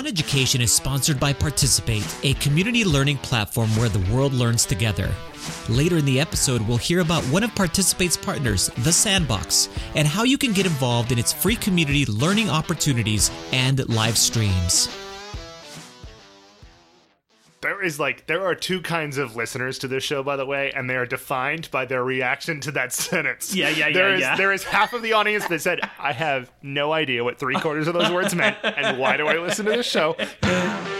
On Education is sponsored by Participate, a community learning platform where the world learns together. Later in the episode, we'll hear about one of Participate's partners, The Sandbox, and how you can get involved in its free community learning opportunities and live streams. There is like there are two kinds of listeners to this show, by the way, and they are defined by their reaction to that sentence. Yeah, yeah, There yeah, is yeah. there is half of the audience that said, "I have no idea what three quarters of those words meant, and why do I listen to this show?"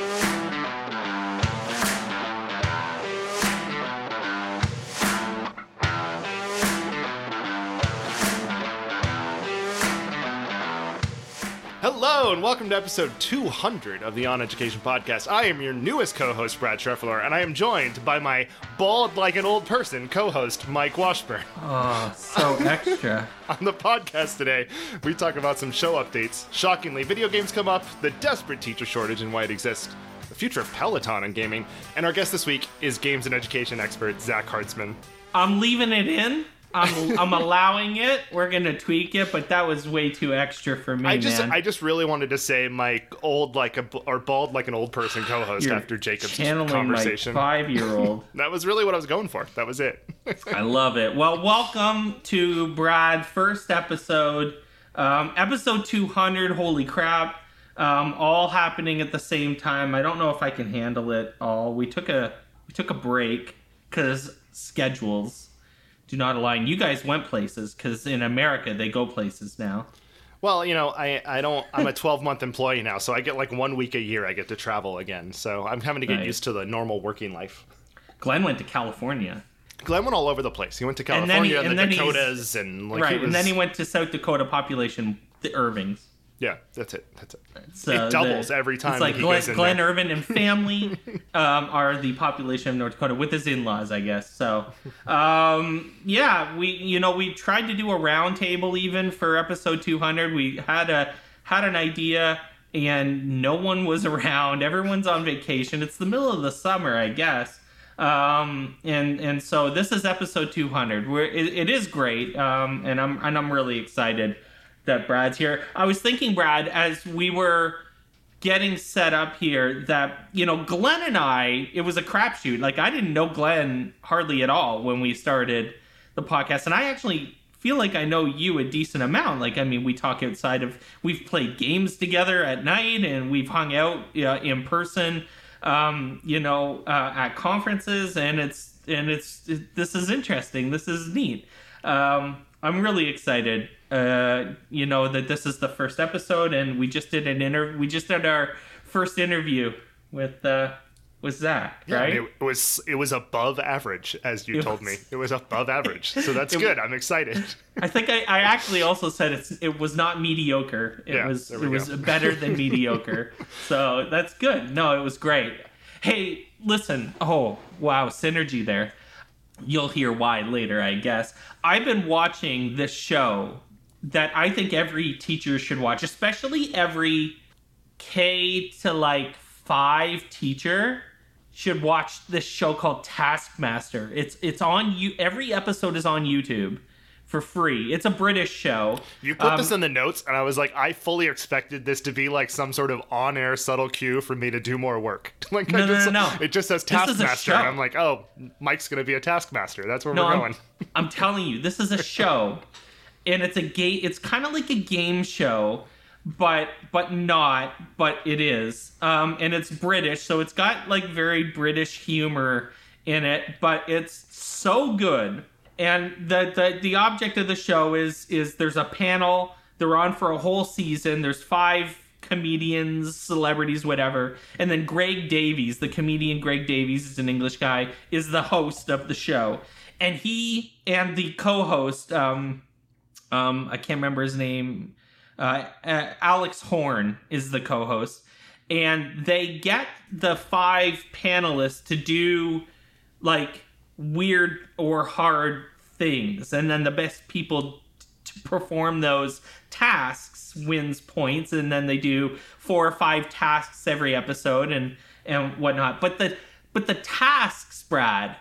Hello and welcome to episode 200 of the On Education Podcast. I am your newest co-host, Brad Schreffler, and I am joined by my bald like an old person co-host, Mike Washburn. Oh, so extra. On the podcast today, we talk about some show updates. Shockingly, video games come up, the desperate teacher shortage and why it exists, the future of Peloton and gaming, and our guest this week is games and education expert Zach Hartzman. I'm leaving it in. I'm I'm allowing it. We're gonna tweak it, but that was way too extra for me, I just, man. I just really wanted to say my old like a or bald like an old person co-host You're after Jacob's channeling conversation. my five-year-old. That was really what I was going for. That was it. I love it. Well, welcome to Brad first episode, um, episode 200. Holy crap! Um, all happening at the same time. I don't know if I can handle it all. We took a we took a break because schedules do not align. You guys went places because in America they go places now. well, you know, I, I don't. I'm a 12 month employee now, so I get like one week a year. I get to travel again. So I'm having to get Right. used to the normal working life. Glenn went to California. Glenn went all over the place. He went to And then he- California and, and the Dakotas, and like right, was, and then he went to South Dakota population, the Irvings. Yeah, that's it. That's it. So It doubles the- every time It's like Glenn, Glenn. Irvin and family um, are the population of North Dakota with his in-laws, I guess. So, um, yeah, we you know we tried to do a roundtable even for episode 200. We had a had an idea and no one was around. Everyone's on vacation. It's the middle of the summer, I guess. Um, and and so this is episode 200. Where it, it is great, um, and I'm and I'm really excited that Brad's here. I was thinking, Brad, as we were getting set up here, that you know, Glenn and I, it was a crapshoot. Like I didn't know Glenn hardly at all when we started the podcast, and I actually feel like I know you a decent amount. Like I mean, we talk outside of we've played games together at night, and we've hung out in person. Um, you know, uh, at conferences, and it's and it's it, this is interesting. This is neat. Um, I'm really excited. Uh, you know that this is the first episode, and we just did an inter. We just did our first interview with uh, with Zach, Yeah, right? it was it was above average, as you It told was- me. It was above average, so that's good. I'm excited. I think I, I actually also said it's it was not mediocre. It Yeah, was it we was better than mediocre. So that's good. No, it was great. Hey, listen. Oh, wow, synergy there. You'll hear why later, I guess. I've been watching this show that I think every teacher should watch, especially every K to like 5 teacher should watch this show called Taskmaster. It's it's on you every episode is on YouTube for free. It's a British show. You put Um, this in the notes, and I was like, I fully expected this to be like some sort of on-air subtle cue for me to do more work. like, No, I no, just, no, no. It just says This is a Taskmaster, and. I'm like, oh, Mike's gonna be a Taskmaster. That's where No, we're I'm, going. I'm telling you, this is a show, and it's a game. It's kind of like a game show, but but not. But it is, um, and it's British, so it's got like very British humor in it. But it's so good, and the the the object of the show is is there's a panel. They're on for a whole season. There's five comedians, celebrities, whatever. And then Greg Davies, the comedian Greg Davies is an English guy, is the host of the show. And he and the co-host, um, um, I can't remember his name, uh, uh, Alex Horne is the co-host, and they get the five panelists to do like weird or hard things, and then the best people to perform those tasks wins points, and then they do four or five tasks every episode and and whatnot. But the but the tasks, Brad,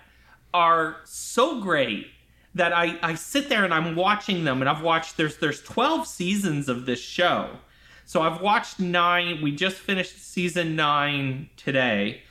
are so great that I, I sit there and I'm watching them and I've watched there's there's 12 seasons of this show. So I've watched nine. We just finished season nine today,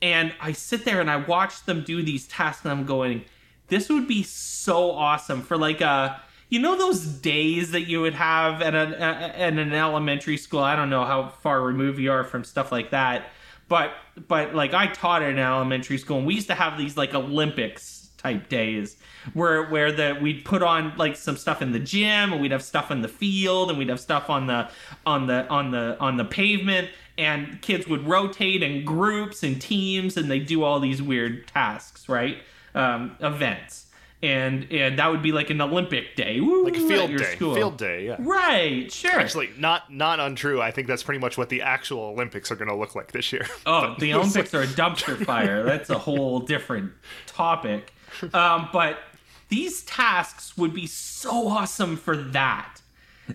and I sit there and I watch them do these tasks, and I'm going, "This would be so awesome for like a." You know those days that you would have at, a, at an elementary school. I don't know how far removed you are from stuff like that, but but like I taught at an elementary school, and we used to have these like Olympics type days where where the we'd put on like some stuff in the gym and we'd have stuff in the field and we'd have stuff on the on the on the on the pavement and kids would rotate in groups and teams and they do all these weird tasks right um, events and and that would be like an olympic day Woo, like a field day. school. Field day, yeah. right sure Actually, not not untrue. I think that's pretty much what the actual Olympics are going to look like this year. Oh, the Olympics are a dumpster fire. That's a whole different topic. Um, but these tasks would be so awesome for that.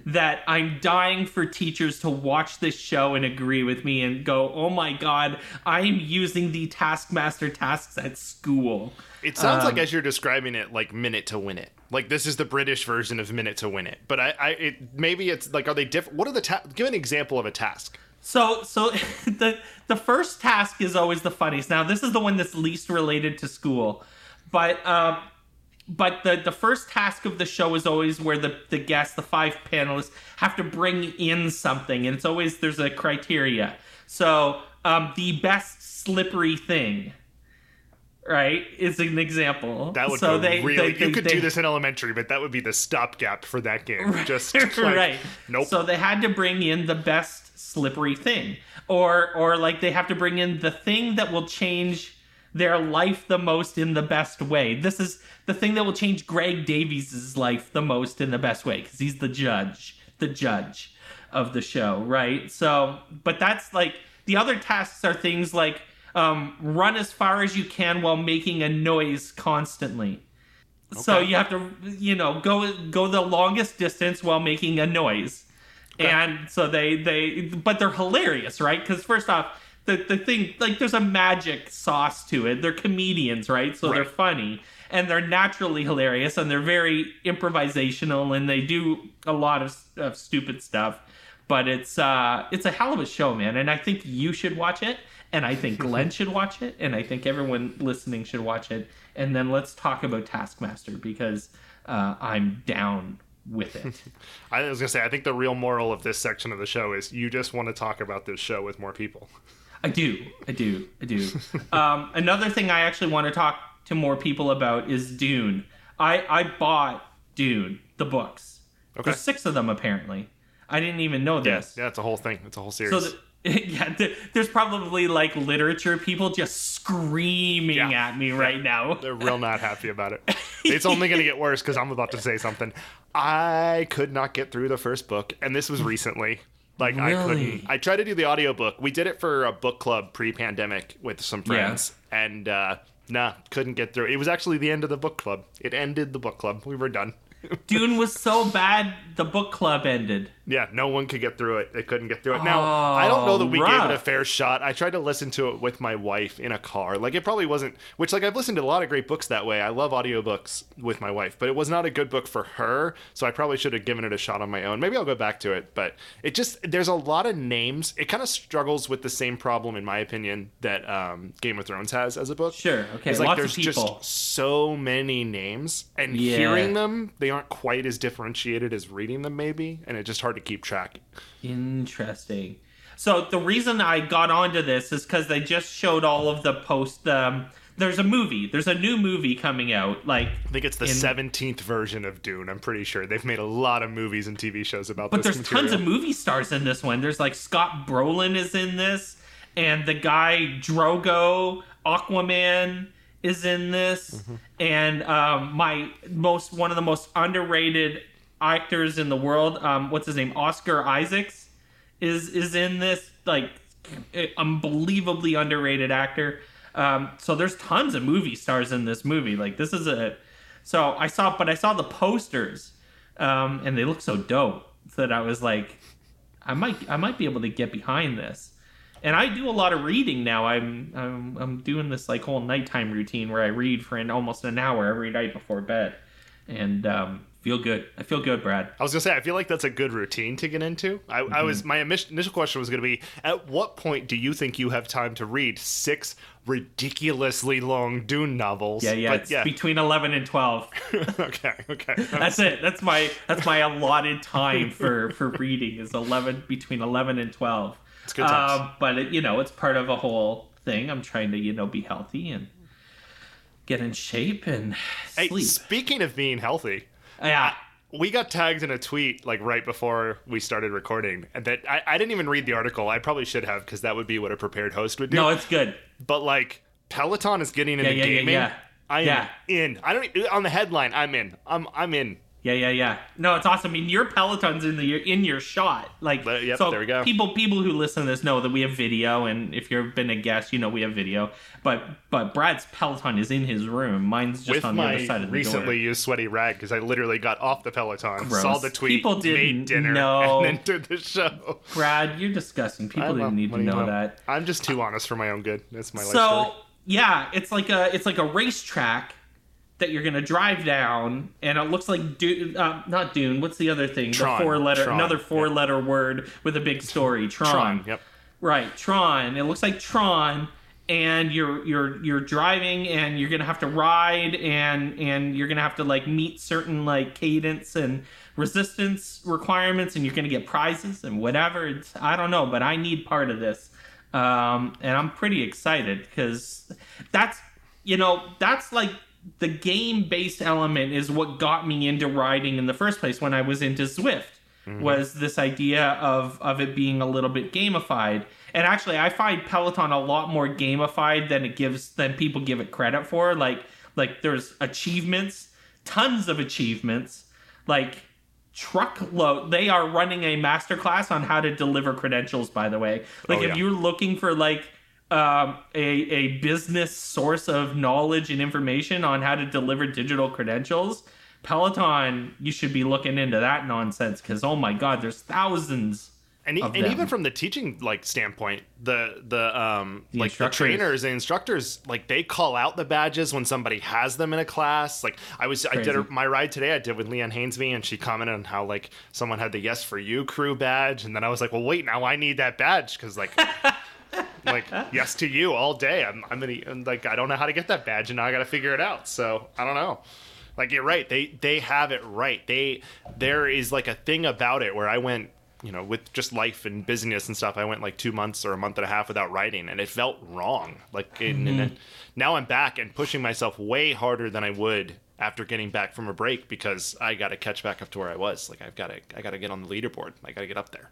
That I'm dying for teachers to watch this show and agree with me and go, oh my god, I am using the Taskmaster tasks at school. It sounds Um, like as you're describing it, like minute to win it. Like this is the British version of minute to win it. But I, I it maybe it's like are they different? What are the ta- give an example of a task? So so the the first task is always the funniest. Now this is the one that's least related to school, but um, but the the first task of the show is always where the the guests, the five panelists, have to bring in something, and it's always there's a criteria. So um, the best slippery thing. Right is an example. That would so they, really. they- you they- could they- do this in elementary, but that would be the stopgap for that game. Just like, right. Nope. So they had to bring in the best slippery thing, or or like they have to bring in the thing that will change their life the most in the best way. This is the thing that will change Greg Davies' life the most in the best way because he's the judge, the judge of the show, right? So, but that's like the other tasks are things like um, run as far as you can while making a noise constantly. So you have to, you know, go go the longest distance while making a noise, and so they they, but they're hilarious, right? Because first off, the the thing like there's a magic sauce to it. They're comedians, right? So they're funny and they're naturally hilarious and they're very improvisational and they do a lot of, of stupid stuff. But it's uh it's a hell of a show, man, and I think you should watch it, and I think Glenn should watch it, and I think everyone listening should watch it, and then let's talk about Taskmaster because uh, I'm down with it. I was gonna say, I think the real moral of this section of the show is you just want to talk about this show with more people. I do, I do, I do. um, another thing I actually want to talk to more people about is Dune. I I bought Dune the books. Okay. There's six of them apparently. I didn't even know this. Yeah, it's a whole thing. It's a whole series. So the, yeah, th- there's probably like literature people just screaming Yeah. at me right now. They're real not happy about it. It's only going to get worse because I'm about to say something. I could not get through the first book, and this was recently. Like I couldn't. I tried to do the audiobook. We did it for a book club pre-pandemic with some friends, and uh, nah, couldn't get through. it. It was actually the end of the book club. It ended the book club. We were done. Dune was so bad, the book club ended. Yeah, no one could get through it. They couldn't get through it. Now, I don't know that we gave it a fair shot. I tried to listen to it with my wife in a car. Like, it probably wasn't, which, like, I've listened to a lot of great books that way. I love audiobooks with my wife, but it was not a good book for her. So I probably should have given it a shot on my own. Maybe I'll go back to it, but it just, there's a lot of names. It kind of struggles with the same problem, in my opinion, that um, Game of Thrones has as a book. Sure, okay, It's like lots there's just so many names, and Yeah. hearing them, they aren't quite as differentiated as reading them, maybe, and it's just hard to keep track. Interesting. So the reason I got onto this is because they just showed all of the post. Um, there's a movie. There's a new movie coming out. Like, I think it's the In- 17th version of Dune. I'm pretty sure they've made a lot of movies and TV shows about but there's material. tons of movie stars in this one. There's like Scott Brolin is in this, and the guy Drogo Aquaman is in this, Mm-hmm. and um, my most one of the most underrated actors in the world. Um, what's his name? Oscar Isaacs is is in this like unbelievably underrated actor. Um, so there's tons of movie stars in this movie. Like this is a so I saw, but I saw the posters, um, and they look so dope that I was like, I might I might be able to get behind this. And I do a lot of reading now. I'm I'm, I'm doing this like whole nighttime routine where I read for an almost an hour every night before bed, and um, Feel good. I feel good, Brad. I was gonna say I feel like that's a good routine to get into. I, mm-hmm. I was my initial question was gonna be: At what point do you think you have time to read six ridiculously long Dune novels? Yeah, yeah, yeah. between eleven and twelve. okay, okay. That's it. That's my that's my allotted time for for reading is eleven between eleven and twelve. It's good times. Um, but it, you know, it's part of a whole thing. I'm trying to you know be healthy and get in shape and sleep. Hey, speaking of being healthy yeah. We got tagged in a tweet like right before we started recording, and that I, I didn't even read the article. I probably should have because that would be what a prepared host would do. No, it's good. But like Peloton is getting into yeah, yeah, gaming. Yeah, I am in. I don't on the headline. I'm in. I'm I'm in. Yeah, yeah, yeah. No, it's awesome. I mean, your Peloton's in the in your shot. Like, uh, yep, so there we go. People people who listen to this know that we have video, and if you've been a guest, you know we have video. But but Brad's Peloton is in his room. Mine's just With on the other side of the room. recently door. used sweaty rag because I literally got off the Peloton, Gross. saw the tweet, people didn't made dinner, know. and then did the show. Brad, you're disgusting. People didn't need to know, know, that. I'm just too honest for my own good. That's my life so, yeah, it's like a it's like a racetrack that you're gonna drive down, and it looks like Dune, uh, not Dune. What's the other thing? Tron. The four letter, Tron. another four yep. letter word with a big story. Tron. Tron. Yep. Right, Tron. It looks like Tron, and you're you're you're driving, and you're gonna have to ride, and and you're gonna have to like meet certain like cadence and resistance requirements, and you're gonna get prizes and whatever. It's, I don't know, but I need part of this, um, and I'm pretty excited because that's you know that's like the game based element is what got me into riding in the first place when I was into Zwift. Mm-hmm. Was this idea of of it being a little bit gamified? And actually, I find Peloton a lot more gamified than it gives than people give it credit for. Like like there's achievements, tons of achievements, like truckload. They are running a masterclass on how to deliver credentials. By the way, like oh, if you're looking for like um, a, a business source of knowledge and information on how to deliver digital credentials, Peloton, you should be looking into that nonsense because oh my god, there's thousands. And, and even from the teaching like standpoint, the the um the like the trainers and instructors like they call out the badges when somebody has them in a class. Like I was Crazy. I did a, my ride today. I did with Leanne Hainsby, and she commented on how like someone had the Yes for You crew badge, and then I was like, well, wait, now I need that badge because like like yes to you all day. I'm I'm gonna like I don't know how to get that badge and now I got to figure it out. So I don't know. Like you're right. They they have it right. They there is like a thing about it where I went you know with just life and business and stuff. I went like two months or a month and a half without riding and it felt wrong. Like mm-hmm. and, and now I'm back and pushing myself way harder than I would after getting back from a break because I got to catch back up to where I was. Like I've got to I got to get on the leaderboard. I got to get up there.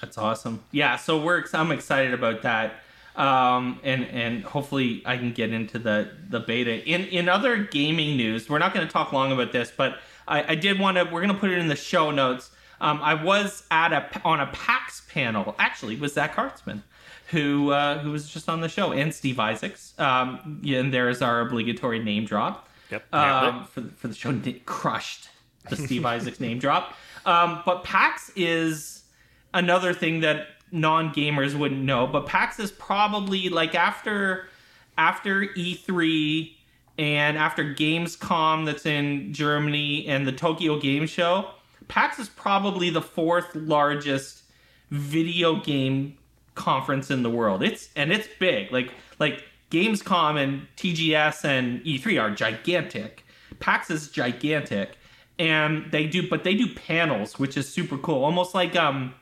That's awesome. Yeah, so we're I'm excited about that. Um, and and hopefully I can get into the the beta. In in other gaming news, we're not going to talk long about this, but I, I did want to. We're going to put it in the show notes. Um, I was at a on a PAX panel. Actually, with Zach Hartzman, who uh, who was just on the show, and Steve Isaacs. Um, and there is our obligatory name drop. Yep. Um, for for the show, crushed the Steve Isaacs name drop. Um, but PAX is another thing that non gamers wouldn't know, but PAX is probably like after after E3 and after Gamescom that's in Germany and the Tokyo Game Show, PAX is probably the fourth largest video game conference in the world. It's and it's big. Like like Gamescom and TGS and E3 are gigantic. PAX is gigantic. And they do but they do panels, which is super cool. Almost like um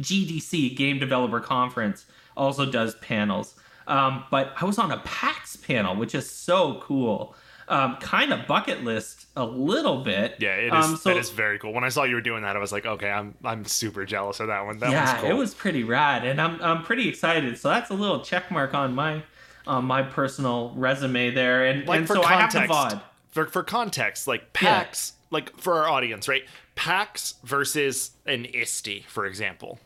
GDC, Game Developer Conference, also does panels. Um, but I was on a PAX panel, which is so cool. Um, kind of bucket list a little bit. Yeah, it is. Um, so, that is very cool. When I saw you were doing that, I was like, okay, I'm I'm super jealous of that one. That yeah, cool. it was pretty rad, and I'm I'm pretty excited. So that's a little check mark on my on my personal resume there. And, like and for so context, I have the VOD. For for context, like PAX, yeah. like for our audience, right? PAX versus an ISTE, for example.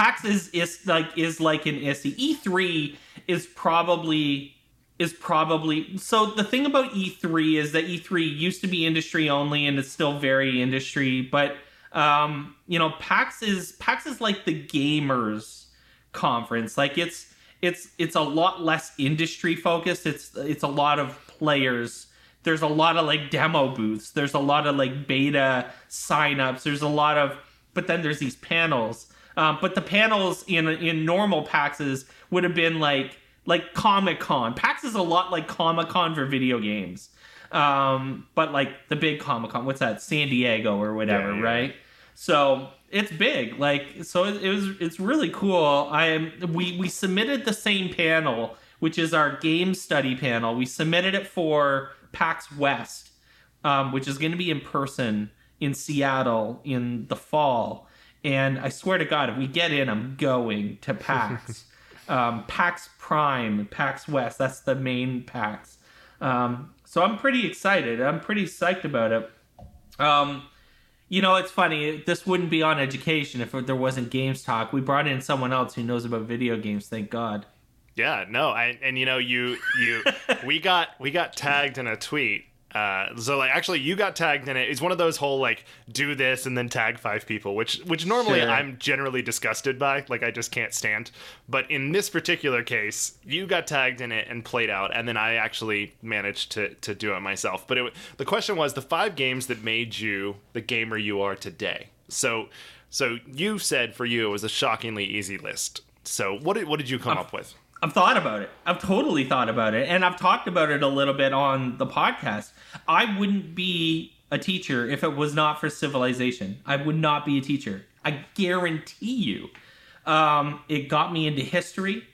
PAX is is like is like an ISTE. E3 is probably is probably so the thing about E3 is that E3 used to be industry only and it's still very industry, but um, you know, PAX is PAX is like the gamers conference. Like it's it's it's a lot less industry focused. It's it's a lot of players there's a lot of like demo booths. There's a lot of like beta signups. There's a lot of, but then there's these panels. Um, but the panels in in normal PAXs would have been like like Comic Con. PAX is a lot like Comic Con for video games. Um, but like the big Comic Con, what's that? San Diego or whatever, Yeah, yeah. right? So it's big. Like so, it, it was. It's really cool. I am. We we submitted the same panel, which is our game study panel. We submitted it for PAX West, um, which is going to be in person in Seattle in the fall. And I swear to God, if we get in, I'm going to PAX. um, PAX Prime, PAX West. That's the main PAX. Um, so I'm pretty excited. I'm pretty psyched about it. Um, you know, it's funny. This wouldn't be on education if there wasn't Games Talk. We brought in someone else who knows about video games. Thank God. Yeah, no, I, and you know, you you we got we got tagged in a tweet. Uh, so like actually you got tagged in it. It's one of those whole like do this and then tag five people, which which normally Sure. I'm generally disgusted by. Like I just can't stand. But in this particular case, you got tagged in it and played out, and then I actually managed to to do it myself. But it, the question was the five games that made you the gamer you are today. So so you said for you it was a shockingly easy list. So what did what did you come up with? I've thought about it. I've totally thought about it. And I've talked about it a little bit on the podcast. I wouldn't be a teacher if it was not for civilization. I would not be a teacher. I guarantee you. Um, it got me into history.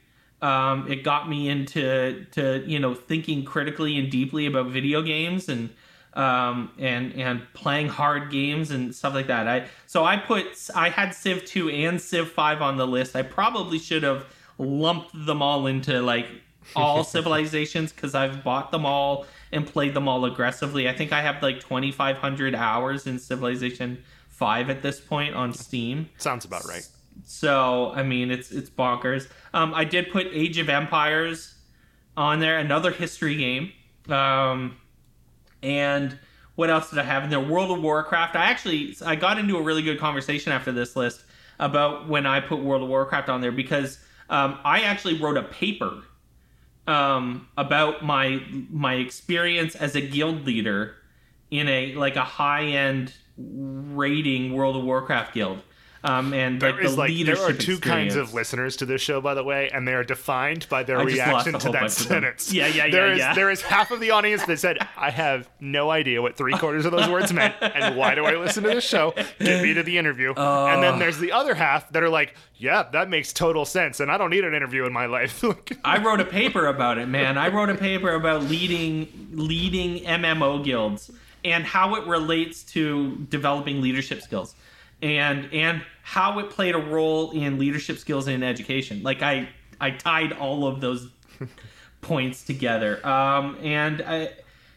Um, it got me into to you know thinking critically and deeply about video games and um, and and playing hard games and stuff like that. I so I put I had Civ two and Civ five on the list. I probably should have lumped them all into like all civilizations because I've bought them all and played them all aggressively. I think I have like twenty five hundred hours in Civilization five at this point on Steam. Sounds about right. So I mean, it's it's bonkers. Um, I did put Age of Empires on there, another history game. Um, and what else did I have in there? World of Warcraft. I actually I got into a really good conversation after this list about when I put World of Warcraft on there because um, I actually wrote a paper um, about my my experience as a guild leader in a like a high end raiding World of Warcraft guild. Um, and like There the is like there are two kinds of listeners to this show, by the way, and they are defined by their I reaction to that bunch of them. sentence. Yeah, yeah, There yeah, is- yeah. There is half of the audience that said, "I have no idea what three quarters of those words meant, and why do I listen to this show? Get me to the interview." and Oh. then there's the other half that are like, "Yeah, that makes total sense, and I don't need an interview in my life." I wrote a paper about it, man. I wrote a paper about leading leading MMO guilds and how it relates to developing leadership skills. And and how it played a role in leadership skills in education. Like I I tied all of those points together. Um, and I,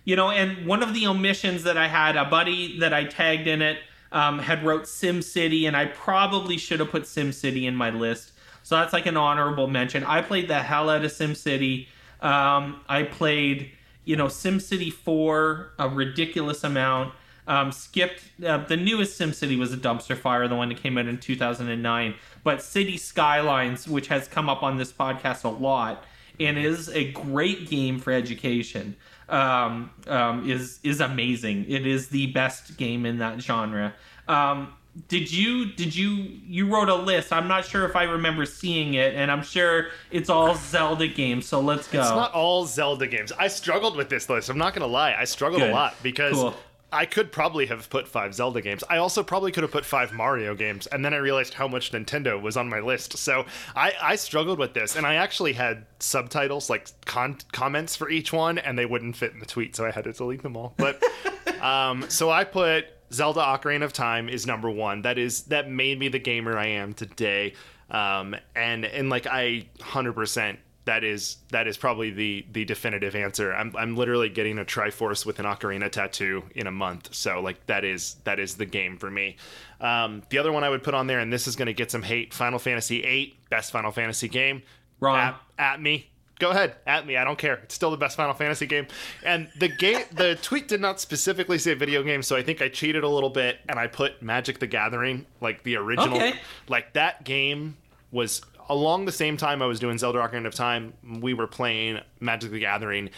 you know, and one of the omissions that I had, a buddy that I tagged in it, um, had wrote Sim City, and I probably should have put Sim City in my list. So that's like an honorable mention. I played the hell out of Sim City. Um, I played, you know, Sim City 4 a ridiculous amount. Um, skipped uh, the newest Sim City was a dumpster fire, the one that came out in 2009. But City Skylines, which has come up on this podcast a lot, and is a great game for education, um, um, is is amazing. It is the best game in that genre. Um, did you did you you wrote a list? I'm not sure if I remember seeing it, and I'm sure it's all Zelda games. So let's go. It's not all Zelda games. I struggled with this list. I'm not gonna lie. I struggled Good. a lot because Cool. I could probably have put five Zelda games. I also probably could have put five Mario games, and then I realized how much Nintendo was on my list. So I, I struggled with this, and I actually had subtitles like con- comments for each one, and they wouldn't fit in the tweet, so I had to delete them all. But um, so I put Zelda Ocarina of Time is number one. That is that made me the gamer I am today. Um, and and like I hundred percent that is that is probably the the definitive answer. I'm I'm literally getting a Triforce with an Ocarina tattoo in a month. So like that is that is the game for me. Um, the other one I would put on there, and this is going to get some hate. Final Fantasy VIII, best Final Fantasy game. Wrong. At, at me. Go ahead, at me. I don't care. It's still the best Final Fantasy game. And the game, the tweet did not specifically say video game, so I think I cheated a little bit and I put Magic the Gathering, like the original. Okay. Like that game was along the same time I was doing Zelda Ocarina of Time. We were playing Magic the Gathering.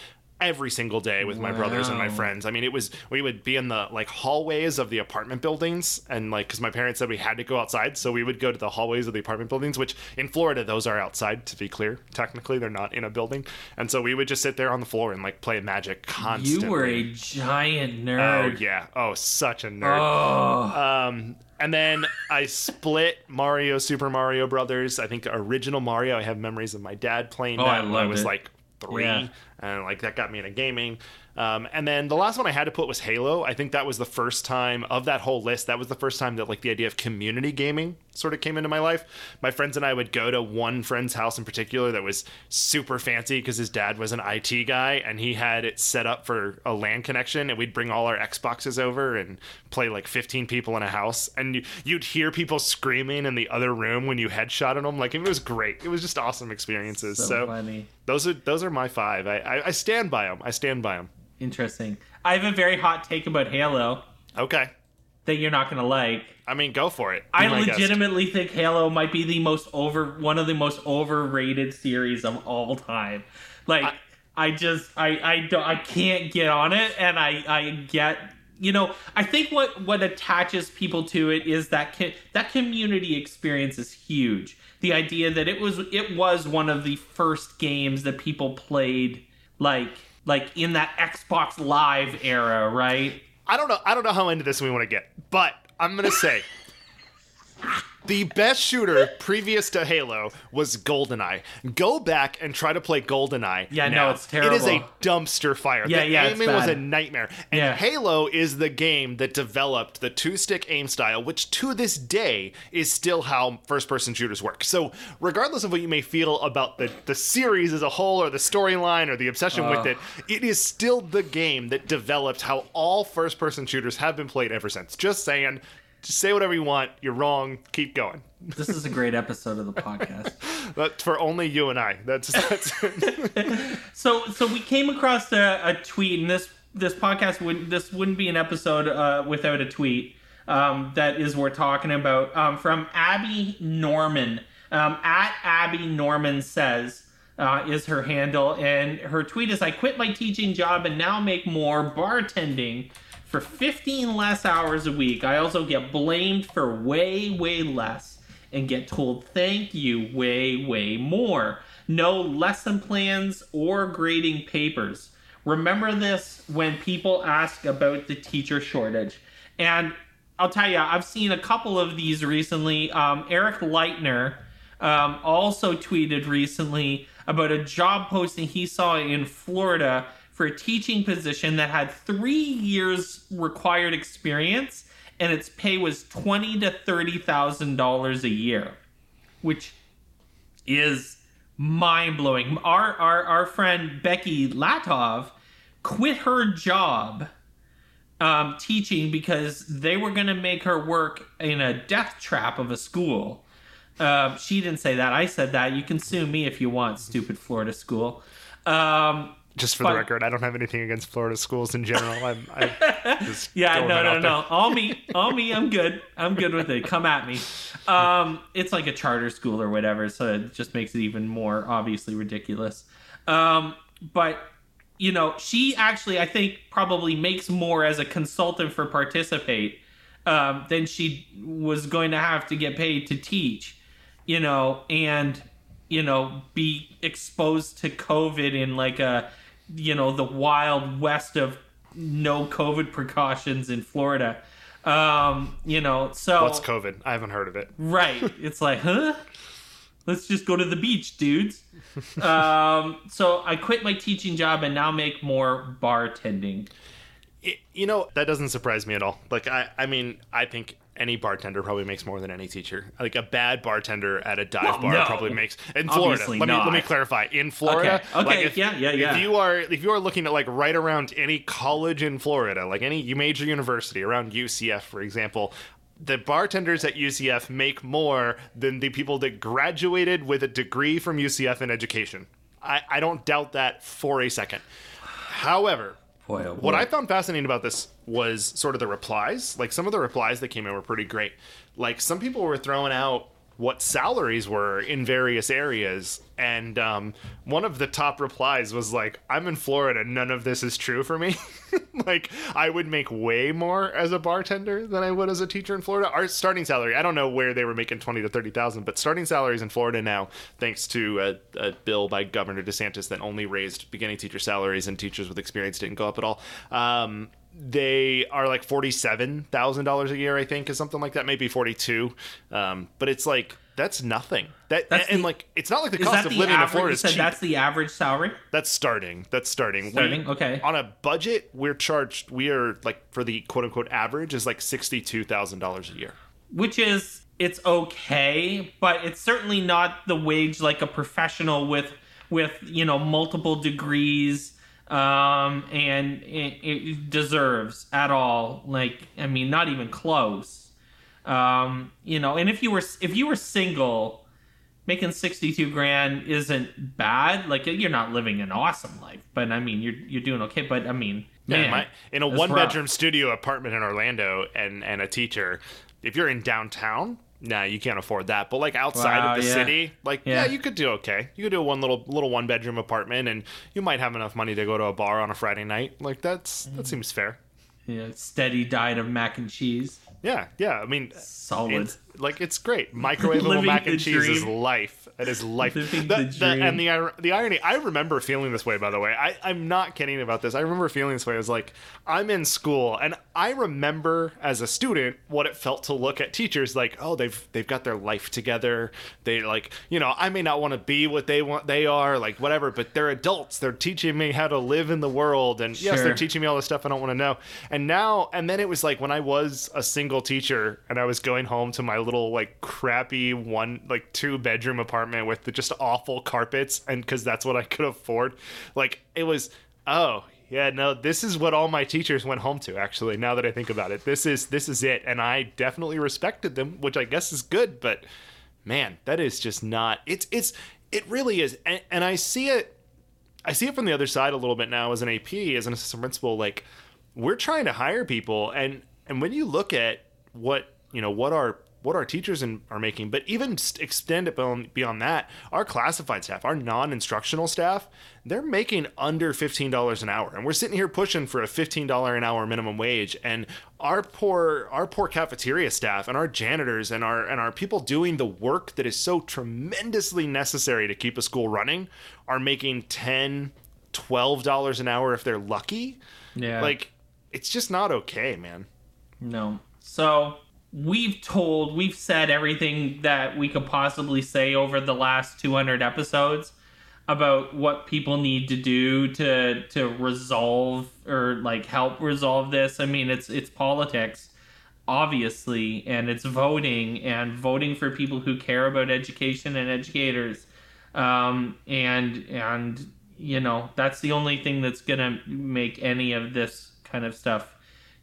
Every single day with my brothers and my friends. I mean, it was we would be in the like hallways of the apartment buildings, and like because my parents said we had to go outside, so we would go to the hallways of the apartment buildings. Which in Florida, those are outside. To be clear, technically they're not in a building, and so we would just sit there on the floor and like play Magic constantly. You were a giant nerd. Oh yeah. Oh, such a nerd. Oh. Um, and then I split Mario, Super Mario Brothers. I think original Mario. I have memories of my dad playing Oh, that I when I was it. like three, Yeah. And like that got me into gaming. Um, and then the last one I had to put was Halo. I think that was the first time of that whole list. That was the first time that like the idea of community gaming sort of came into my life. My friends and I would go to one friend's house in particular that was super fancy because his dad was an IT guy and he had it set up for a LAN connection. And we'd bring all our Xboxes over and play like 15 people in a house. And you, you'd hear people screaming in the other room when you headshotted them. Like it was great. It was just awesome experiences. so, So, funny. those are those are my five. I, I, I stand by them. I stand by them. Interesting. I have a very hot take about Halo Okay. That you're not gonna like. I mean, go for it. Be I my guest. legitimately think Halo might be the most over one of the most overrated series of all time. Like I, just I I don't I can't get on it and I I get you know I think what what attaches people to it is that co- that community experience is huge. The idea that it was it was one of the first games that people played like like in that Xbox Live era, right? I don't know. I don't know how into this we want to get, but I'm gonna say the best shooter previous to Halo was GoldenEye. Go back and try to play GoldenEye. Yeah, no, it's terrible. It is a dumpster fire. Yeah, the yeah, aiming was a nightmare. And Yeah. Halo is the game that developed the two-stick aim style, which to this day is still how first-person shooters work. So, regardless of what you may feel about the the series as a whole, or the storyline, or the obsession with it, it is still the game that developed how all first-person shooters have been played ever since. Just saying. Just say whatever you want. You're wrong. Keep going. This is a great episode of the podcast. But for only you and I. That's that's. So so we came across a, a tweet, and this this podcast would this wouldn't be an episode uh, without a tweet um, that is worth talking about um, from Abby Norman um, at Abby Norman says. Uh, is her handle and her tweet is I quit my teaching job and now make more bartending for 15 less hours a week. I also get blamed for way, way less and get told thank you way, way more. No lesson plans or grading papers. Remember this when people ask about the teacher shortage. And I'll tell you, I've seen a couple of these recently. Um, Eric Leitner um, also tweeted recently about a job posting he saw in Florida for a teaching position that had three years required experience, and its pay was twenty to thirty thousand dollars a year, which is mind blowing. Our, our our friend Becky Latov quit her job um, teaching because they were going to make her work in a death trap of a school. Um, she didn't say that. I said that. You can sue me if you want, stupid Florida school. Um, Just for the record, I don't have anything against Florida schools in general. I'm, I'm yeah, throwing no, no, no. All me, all me. I'm good. I'm good with it. Come at me. Um, it's like a charter school or whatever, so it just makes it even more obviously ridiculous. Um, but you know, she actually, I think, probably makes more as a consultant for Participate um, than she was going to have to get paid to teach. You know, and you know, be exposed to COVID in like a, you know, the wild west of no COVID precautions in Florida. Um, you know, so What's COVID? I haven't heard of it. Right. It's like, huh? Let's just go to the beach, dudes. um, so I quit my teaching job and now make more bartending. Y- You know, that doesn't surprise me at all. Like, I, I mean, I think any bartender probably makes more than any teacher. Like a bad bartender at a dive Well, bar no. probably makes in Florida. Obviously Let me let me clarify. In Florida, Okay. Okay, like if, yeah, yeah, yeah. If you are if you are looking at like right around any college in Florida, like any major university around UCF, for example. The bartenders at UCF make more than the people that graduated with a degree from UCF in education. I, I don't doubt that for a second. However, Boy, oh what. I found fascinating about this was sort of the replies. Like some of the replies that came in were pretty great. Like some people were throwing out what salaries were in various areas. And um, one of the top replies was like, I'm in Florida. None of this is true for me. like, I would make way more as a bartender than I would as a teacher in Florida. Our starting salary, I don't know where they were making 20 to 30,000, but starting salaries in Florida now, thanks to a, a bill by Governor DeSantis that only raised beginning teacher salaries and teachers with experience didn't go up at all. Um, they are like forty-seven thousand dollars a year, I think, is something like that, maybe forty-two. Um, but it's like that's nothing. That That's and, the- like it's not like the cost of the living in average? Florida You is cheap. that's the average salary. That's starting. That's starting. We- Starting? Okay. On a budget, we're charged. We are like for the quote unquote average is like sixty-two thousand dollars a year. which is it's okay, but it's certainly not the wage like a professional with with you know multiple degrees um and it, it deserves at all like i mean not even close. Um you know and if you were if you were single making 62 grand isn't bad. Like you're not living an awesome life but i mean you're you're doing okay. But i mean Yeah, man, my, in a that's one-bedroom studio apartment in Orlando, and and a teacher. If you're in downtown, nah, you can't afford that. But like outside Wow, of the yeah. city, like yeah. Yeah. you could do okay. You could do a one little little one-bedroom apartment, and you might have enough money to go to a bar on a Friday night. Like that's Mm. that seems fair. yeah, steady diet of mac and cheese Yeah, yeah. I mean, solid like it's great. Microwavable mac and the cheese is life. It is life. The- the the- dream. and the the irony, I remember feeling this way. By the way, I I'm not kidding about this. I remember feeling this way. I was like, I'm in school, and I remember as a student what it felt to look at teachers like, oh, they've they've got their life together. They like, you know, I may not want to be what they want, they are, like whatever, but they're adults. They're teaching me how to live in the world, and yes, they're teaching me all this stuff I don't want to know. And now, and then it was like when I was a single teacher and I was going home to my little like crappy one, like two bedroom apartment with the just awful carpets, and because that's what I could afford. Like it was, oh yeah, no, this is what all my teachers went home to. Actually, now that I think about it, this is this is it, and I definitely respected them, which I guess is good. But man, that is just not. It's it's it really is, and, and I see it. I see it from the other side a little bit now as an AP, as an assistant principal. Like, we're trying to hire people, and and when you look at what you know, what our what our teachers in, are making, but even extend it beyond, beyond that, our classified staff, our non-instructional staff, they're making under fifteen dollars an hour, and we're sitting here pushing for a fifteen dollar an hour minimum wage, and our poor our poor cafeteria staff and our janitors and our and our people doing the work that is so tremendously necessary to keep a school running are making 10 12 dollars an hour if they're lucky Yeah. like it's just not okay man No. So we've told, we've said everything that we could possibly say over the last 200 episodes about what people need to do to to resolve or like help resolve this. I mean, it's it's politics obviously and it's voting and voting for people who care about education and educators um, and and you know that's the only thing that's gonna make any of this kind of stuff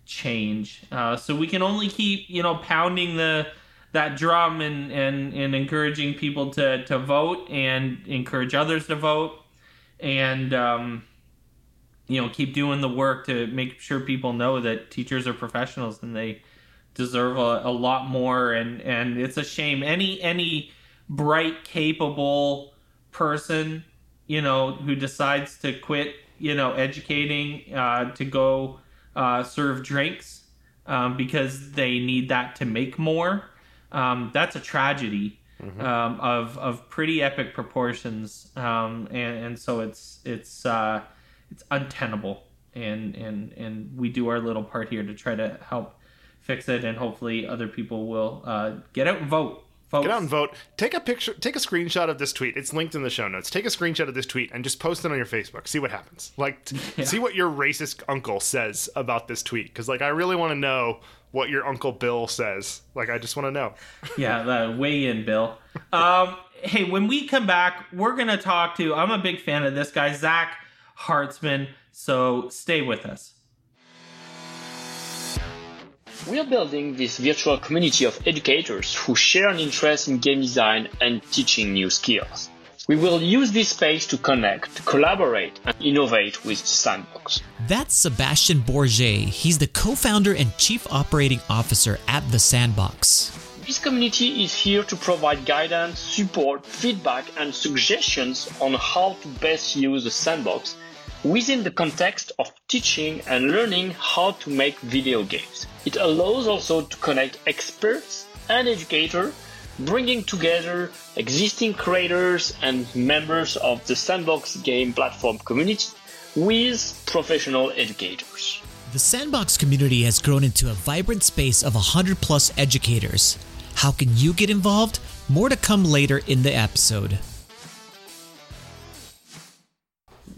change. Uh, so we can only keep you know pounding the that drum and and, and encouraging people to to vote and encourage others to vote and um, you know keep doing the work to make sure people know that teachers are professionals and they deserve a, a lot more and and it's a shame any any bright capable person you know who decides to quit you know educating uh, to go uh, serve drinks um, because they need that to make more. Um, that's a tragedy um, of of pretty epic proportions um, and and so it's it's uh, it's untenable. And and and we do our little part here to try to help fix it and hopefully other people will uh, get out and vote Folks, get out and vote. Take a picture take a screenshot of this tweet. It's linked in the show notes. Take a screenshot of this tweet and just post it on your facebook. See what happens. Like t- see what your racist uncle says about this tweet. Because like i really want to know what your uncle bill says. Like i just want to know. Yeah, the weigh in, Bill. Um, hey, when we come back, we're gonna talk to. I'm a big fan of this guy, Zach Hartzman. So stay with us. We are building this virtual community of educators who share an interest in game design and teaching new skills. We will use this space to connect, collaborate, and innovate with Sandbox. That's Sebastian Borget. He's the co founder and chief operating officer at The Sandbox. This community is here to provide guidance, support, feedback, and suggestions on how to best use the sandbox within the context of teaching and learning how to make video games. It allows also to connect experts and educators, bringing together existing creators and members of the sandbox game platform community with professional educators. The Sandbox community has grown into a vibrant space of 100 plus educators. How can you get involved? More to come later in the episode.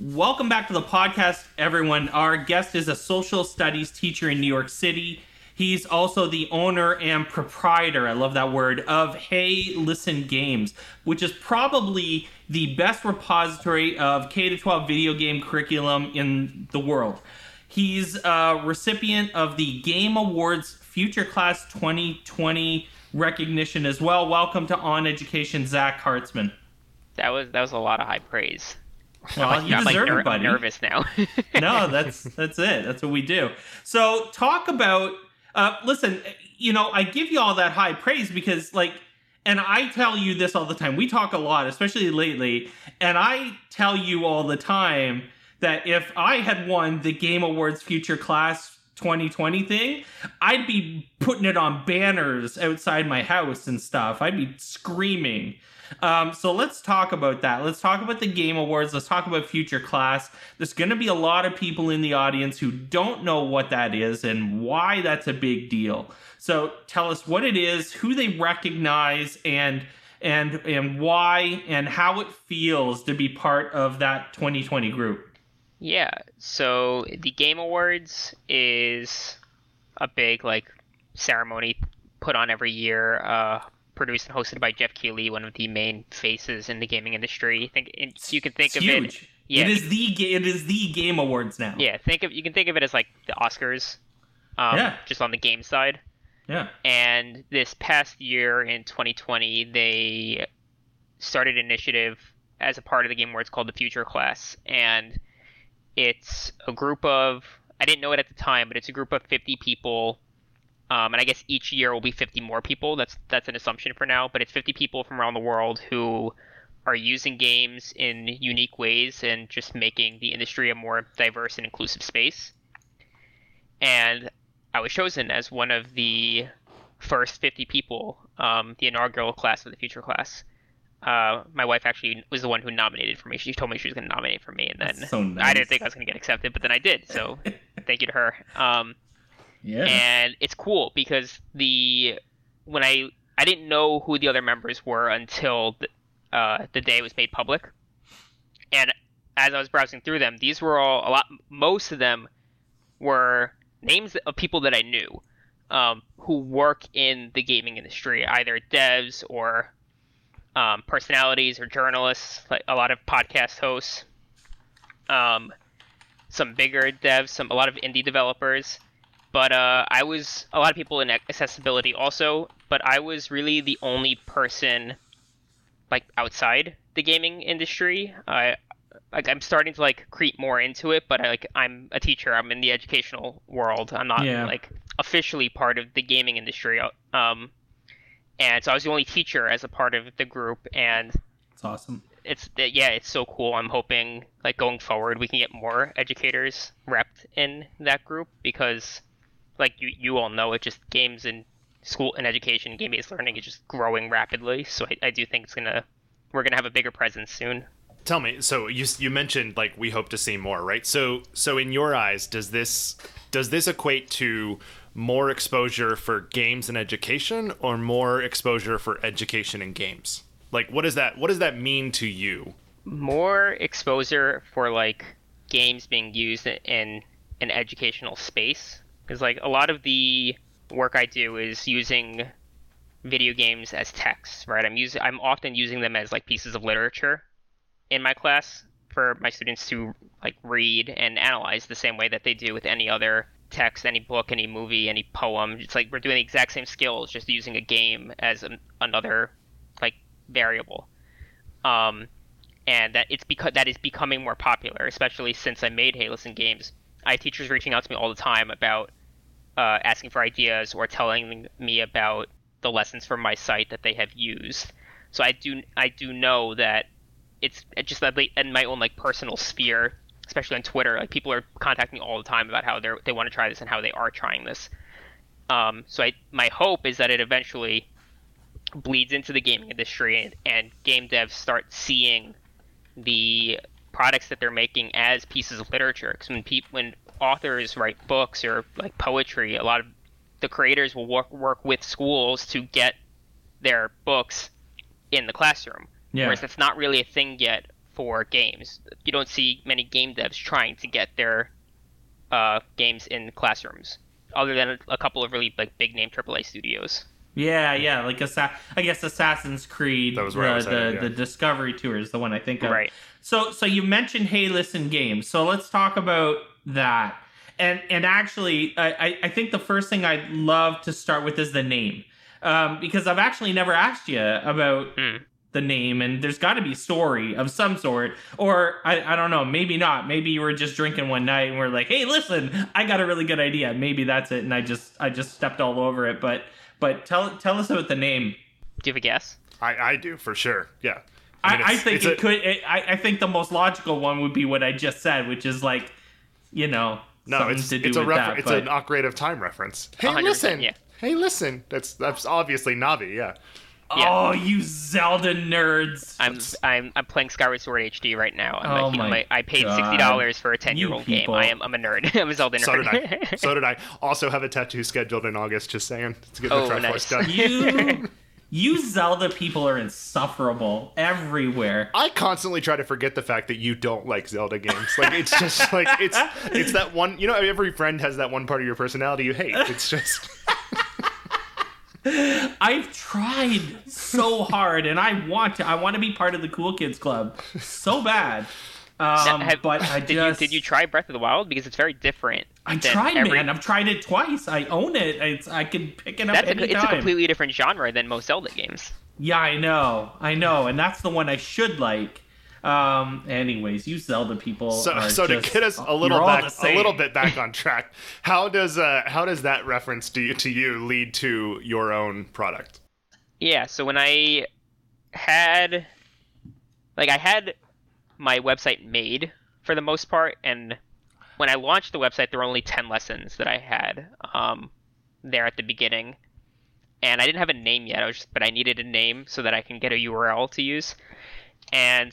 Welcome back to the podcast, everyone. Our guest is a social studies teacher in New York City. He's also the owner and proprietor, I love that word, of Hey Listen Games, which is probably the best repository of K 12 video game curriculum in the world. He's a recipient of the Game Awards Future Class 2020 recognition as well. Welcome to On Education, Zach Hartzman. That was that was a lot of high praise. Well, I'm you like, deserve ner- it, buddy. I'm nervous now. no, that's that's it. That's what we do. So talk about. Uh, listen, you know, I give you all that high praise because, like, and I tell you this all the time. We talk a lot, especially lately, and I tell you all the time that if I had won the Game Awards Future Class 2020 thing, I'd be putting it on banners outside my house and stuff. I'd be screaming. Um, so let's talk about that. Let's talk about the Game Awards. Let's talk about Future Class. There's going to be a lot of people in the audience who don't know what that is and why that's a big deal. So tell us what it is, who they recognize, and and and why and how it feels to be part of that 2020 group. yeah. So the Game Awards is a big like ceremony put on every year, uh, produced and hosted by Geoff Keighley, one of the main faces in the gaming industry. I think you can think It's of huge. it. Yeah, it is the it is the Game Awards now. yeah. Think of you can think of it as like the Oscars, um, Yeah. just on the game side. Yeah. And this past year in 2020, they started an initiative as a part of the Game Awards called the Future Class, and it's a group of I didn't know it at the time, but it's a group of 50 people. Um, and I guess each year will be 50 more people. That's that's an assumption for now, but it's 50 people from around the world who are using games in unique ways and just making the industry a more diverse and inclusive space. And I was chosen as one of the first 50 people, um, the inaugural class of the future class. Uh, my wife actually was the one who nominated for me. She told me she was going to nominate for me, and then so I didn't think I was going to get accepted, but then I did. So thank you to her. Um, Yeah. and it's cool because the when I I didn't know who the other members were until the, uh, the day it was made public, and as I was browsing through them, these were all a lot. Most of them were names of people that I knew um, who work in the gaming industry, either devs or um, personalities or journalists, like a lot of podcast hosts, um, some bigger devs, some a lot of indie developers but uh, I was a lot of people in accessibility also, but I was really the only person like outside the gaming industry. I like I'm starting to like creep more into it, but I, like I'm a teacher. I'm in the educational world. I'm not Yeah. like officially part of the gaming industry. Um, and so I was the only teacher as a part of the group, and it's awesome. it's yeah, it's so cool. I'm hoping like going forward we can get more educators repped in that group because like you you all know it just games and school and education game based learning is just growing rapidly. So I, I do think it's gonna we're gonna have a bigger presence soon. Tell me, so you you mentioned like we hope to see more, right? So so in your eyes, does this does this equate to more exposure for games and education or more exposure for education and games? Like what does that what does that mean to you? More exposure for like games being used in an educational space because like a lot of the work I do is using video games as text, right? I'm using I'm often using them as like pieces of literature in my class for my students to like read and analyze the same way that they do with any other text, any book, any movie, any poem. It's like we're doing the exact same skills, just using a game as an, another like variable. Um, and that it's because that is becoming more popular, especially since I made Hey Listen games. I have teachers reaching out to me all the time about uh, asking for ideas or telling me about the lessons from my site that they have used. So I do I do know that it's just that in my own like personal sphere, especially on Twitter, like people are contacting me all the time about how they they want to try this and how they are trying this. Um, so I my hope is that it eventually bleeds into the gaming industry and, and game devs start seeing the products that they're making as pieces of literature. Because when people when authors write books or like poetry, a lot of the creators will work work with schools to get their books in the classroom. Yeah. Whereas that's not really a thing yet for games. You don't see many game devs trying to get their uh, games in classrooms, other than a, a couple of really like big name AAA studios. Yeah, yeah, like Assa- I guess Assassin's Creed, That was where I the, was the, headed, yeah. the Discovery Tour is the one I think of. Right. So, so you mentioned Hey Listen Games, so let's talk about that. And and actually, I I- I think the first thing I'd love to start with is the name, um, because I've actually never asked you about Hmm. the name, and there's got to be story of some sort, or I I don't know, maybe not. Maybe you were just drinking one night and we're like, hey, listen, I got a really good idea. Maybe that's it, and I just I just stepped all over it, but. But tell tell us about the name. Do you have a guess? I, I do for sure. Yeah. I, mean, I, it's- think it a- could. It, I, I think the most logical one would be what I just said, which is like, you know, No, something it's to do it's a with refer- that. it's but- an Ocarina of Time reference. Hey, 100%, listen. yeah. Hey, listen. That's that's obviously Navi. Yeah. oh, you Zelda nerds! I'm I'm I'm playing Skyward Sword HD right now. I'm Oh a- my I'm a- I paid God. sixty dollars for a ten year old game. I am I'm a nerd. I'm a Zelda nerd. So did I. so did I. Also have a tattoo scheduled in August. Just saying. To get the Oh, Triforce nice. done. you, you Zelda people are insufferable everywhere. I constantly try to forget the fact that you don't like Zelda games. Like it's just like it's it's that one. You know, every friend has that one part of your personality you hate. It's just. I've tried so hard, and I want to. I want to be part of the cool kids club so bad. Um, Have- but I did just you did you try Breath of the Wild because it's very different. I tried, every, man. I've tried it twice. I own it. It's, I can pick it up That's a, anytime. it's a completely different genre than most Zelda games. Yeah, I know, I know, and that's the one I should like. Um, anyways, you Zelda people. So, are so to get us a little back, a little bit back on track, how does uh, how does that reference to you, to you lead to your own product? Yeah, so when I had like I had my website made for the most part and when I launched the website there were only 10 lessons that I had um there at the beginning. And I didn't have a name yet. I was just, but I needed a name so that I can get a URL to use. And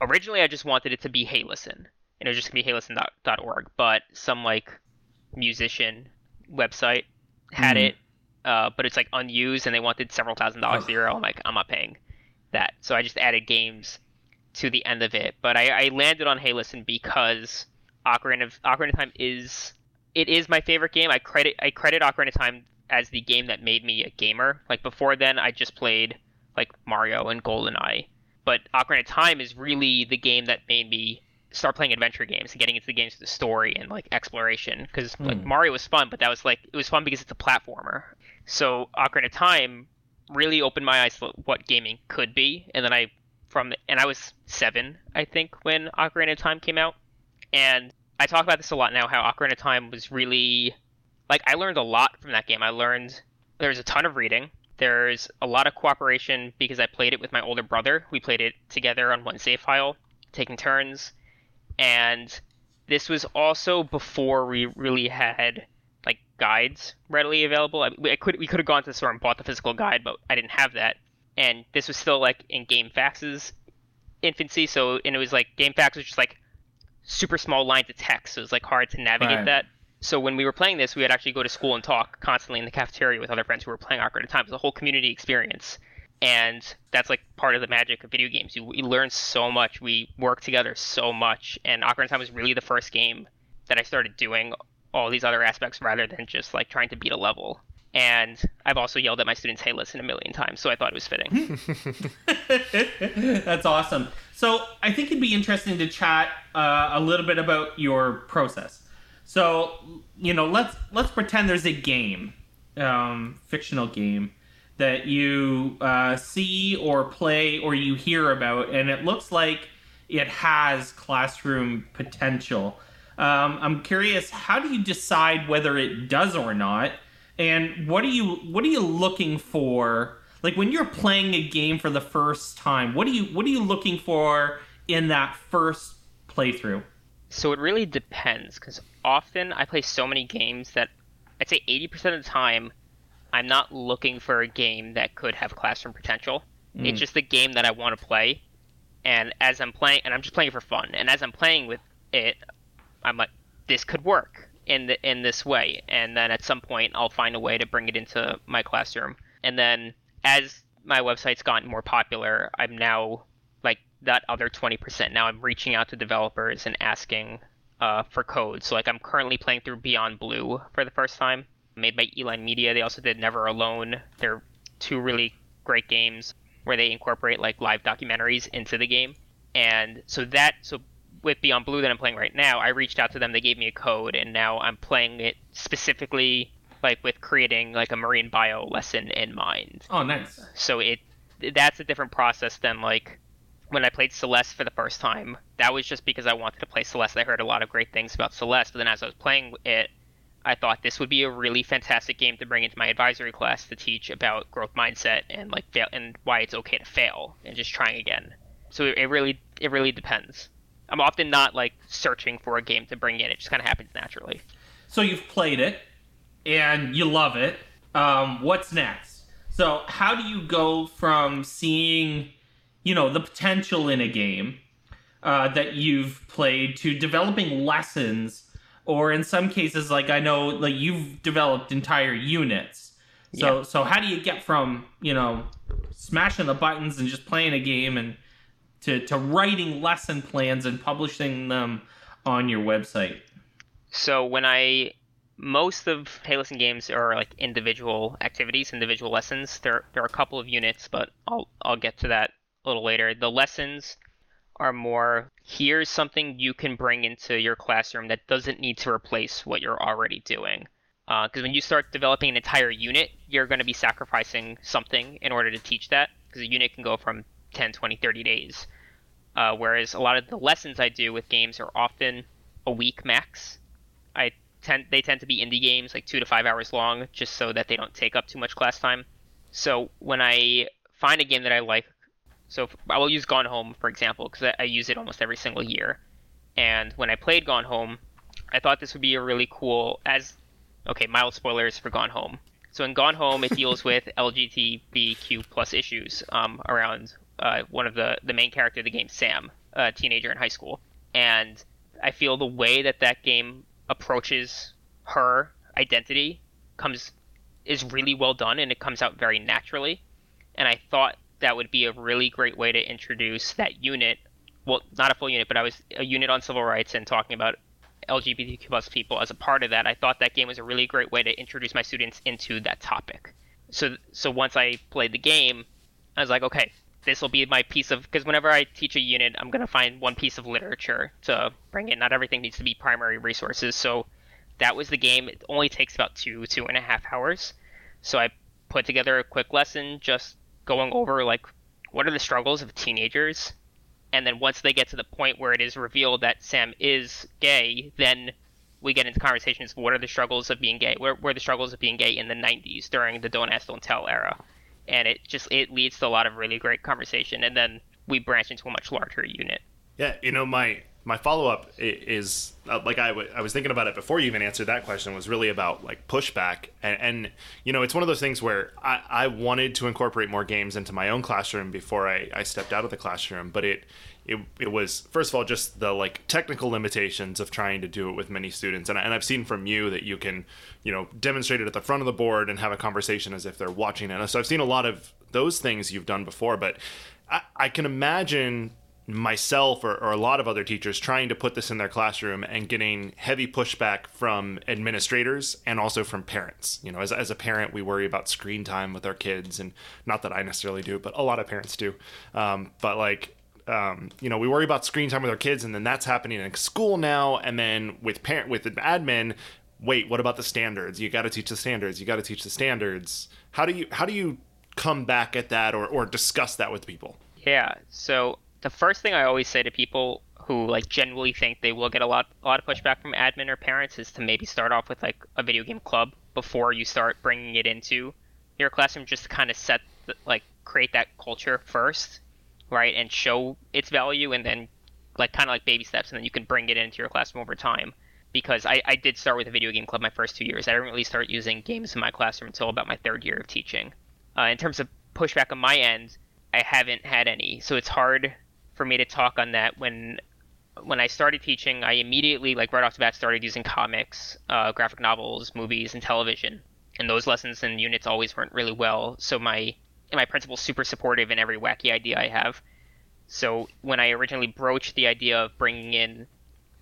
originally I just wanted it to be Hey Listen. And it was just going to be heylisten.org, but some like musician website had Mhm. it uh, but it's like unused and they wanted several thousand dollars a year. I'm like, I'm not paying that. So I just added games to the end of it. But I, I landed on Hey Listen because Ocarina of Ocarina of Time is it is my favorite game. I credit I credit Ocarina of Time as the game that made me a gamer. Like before then I just played like Mario and GoldenEye. But Ocarina of Time is really the game that made me start playing adventure games and getting into the games with the story and like exploration because like Hmm. Mario was fun, but that was like it was fun because it's a platformer. So Ocarina of Time really opened my eyes to what gaming could be, and then I from and I was seven, I think, when Ocarina of Time came out, and I talk about this a lot now. How Ocarina of Time was really like I learned a lot from that game. I learned there's a ton of reading. There's a lot of cooperation because I played it with my older brother. We played it together on one save file, taking turns, and this was also before we really had like guides readily available. I, we- I could we could have gone to the store and bought the physical guide, but I didn't have that. And this was still like in GameFAQs infancy, so and it was like GameFAQs was just like super small lines of text, so it was like hard to navigate Right. that. So when we were playing this, we would actually go to school and talk constantly in the cafeteria with other friends who were playing Ocarina of Time. It was a whole community experience, and that's like part of the magic of video games. You, we learn so much, we work together so much, and Ocarina of Time was really the first game that I started doing all these other aspects rather than just like trying to beat a level. And I've also yelled at my students, "Hey, listen!" a million times, so I thought it was fitting. That's awesome. So I think it'd be interesting to chat uh, a little bit about your process. So you know, let's let's pretend there's a game, um, fictional game that you uh, see or play or you hear about, and it looks like it has classroom potential. Um, I'm curious, how do you decide whether it does or not? And what are you what are you looking for? Like when you're playing a game for the first time, what are you what are you looking for in that first playthrough? So it really depends because often I play so many games that I'd say 80% of the time I'm not looking for a game that could have classroom potential. Mm. It's just the game that I want to play. And as I'm playing, and I'm just playing for fun. And as I'm playing with it, I'm like, this could work in the in this way. And then at some point, I'll find a way to bring it into my classroom. And then as my website's gotten more popular, I'm now like that other 20%. Now I'm reaching out to developers and asking uh, for code. So like I'm currently playing through Beyond Blue for the first time, made by E-Line Media. They also did Never Alone. They're two really great games where they incorporate like live documentaries into the game. And so that so with Beyond Blue that I'm playing right now, I reached out to them. They gave me a code, and now I'm playing it specifically like with creating like a marine bio lesson in mind. Oh, nice. So it that's a different process than like when I played Celeste for the first time. That was just because I wanted to play Celeste. I heard a lot of great things about Celeste, but then as I was playing it, I thought this would be a really fantastic game to bring into my advisory class to teach about growth mindset and like fail and why it's okay to fail and just trying again. So it really it really depends. I'm often not like searching for a game to bring in. It just kind of happens naturally. So you've played it and you love it. Um, what's next? So how do you go from seeing, you know, the potential in a game uh, that you've played to developing lessons or in some cases like i know like you've developed entire units so yeah. so how do you get from you know smashing the buttons and just playing a game and to to writing lesson plans and publishing them on your website so when i most of Payless games are like individual activities, individual lessons. There, there are a couple of units, but I'll I'll get to that a little later. The lessons are more here's something you can bring into your classroom that doesn't need to replace what you're already doing. Because uh, when you start developing an entire unit, you're going to be sacrificing something in order to teach that. Because a unit can go from 10, 20, 30 days. Uh, whereas a lot of the lessons I do with games are often a week max. I tend they tend to be indie games, like two to five hours long, just so that they don't take up too much class time. So when I find a game that I like so I will use Gone Home for example because I, I use it almost every single year. And when I played Gone Home, I thought this would be a really cool as okay mild spoilers for Gone Home. So in Gone Home, it deals with LGBTQ plus issues um, around uh, one of the the main character of the game, Sam, a teenager in high school, and I feel the way that that game approaches her identity comes is really well done and it comes out very naturally. And I thought that would be a really great way to introduce that unit. Well, not a full unit, but I was a unit on civil rights and talking about LGBTQ plus people as a part of that. I thought that game was a really great way to introduce my students into that topic. So, so once I played the game, I was like, okay, this will be my piece of because whenever I teach a unit, I'm gonna find one piece of literature to bring in. Not everything needs to be primary resources. So that was the game. It only takes about two two and a half hours. So I put together a quick lesson just going over like what are the struggles of teenagers and then once they get to the point where it is revealed that Sam is gay, then we get into conversations. What are the struggles of being gay? Where were the struggles of being gay in the '90s during the Don't Ask, Don't Tell era? And it just it leads to a lot of really great conversation, and then we branch into a much larger unit. Yeah, you know my my follow up is uh, like I, w- I was thinking about it before you even answered that question was really about like pushback and, and you know it's one of those things where I, I wanted to incorporate more games into my own classroom before I, I stepped out of the classroom but it, it it was first of all just the like technical limitations of trying to do it with many students and, I, and I've seen from you that you can you know demonstrate it at the front of the board and have a conversation as if they're watching it so I've seen a lot of those things you've done before but I, I can imagine myself or, or, a lot of other teachers trying to put this in their classroom and getting heavy pushback from administrators and also from parents. You know, as, as a parent, we worry about screen time with our kids, and not that I necessarily do, but a lot of parents do. Um, but like, um, you know, we worry about screen time with our kids, and then that's happening in school now, and then with parent with admin. Wait, what about the standards? You got to teach the standards. You got to teach the standards. How do you how do you come back at that or, or discuss that with people? Yeah. So the first thing I always say to people who like genuinely think they will get a lot a lot of pushback from admin or parents is to maybe start off with like a video game club before you start bringing it into your classroom, just to kind of set the, like create that culture first, right, and show its value, and then like kind of like baby steps, and then you can bring it into your classroom over time. Because I, I did start with a video game club my first two years. I didn't really start using games in my classroom until about my third year of teaching. Uh, in terms of pushback on my end, I haven't had any, so it's hard for me to talk on that when when I started teaching, I immediately, like right off the bat, started using comics, uh, graphic novels, movies, and television. And those lessons and units always went really well. So my my principal's super supportive in every wacky idea I have. So when I originally broached the idea of bringing in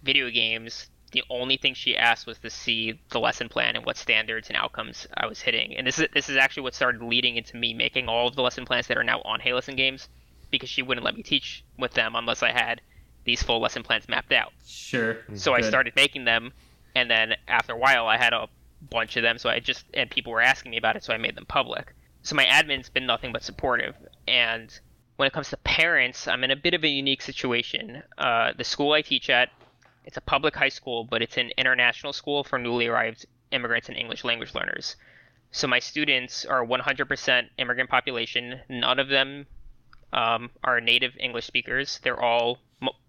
video games, the only thing she asked was to see the lesson plan and what standards and outcomes I was hitting. And this is this is actually what started leading into me making all of the lesson plans that are now on Hey Listen Games, because she wouldn't let me teach with them unless I had these full lesson plans mapped out. Sure. So Good. I started making them, and then after a while, I had a bunch of them. So I just and people were asking me about it, so I made them public. So my admin's been nothing but supportive. And when it comes to parents, I'm in a bit of a unique situation. Uh, the school I teach at, it's a public high school, but it's an international school for newly arrived immigrants and English language learners. So my students are 100% immigrant population. None of them um, are native English speakers. They're all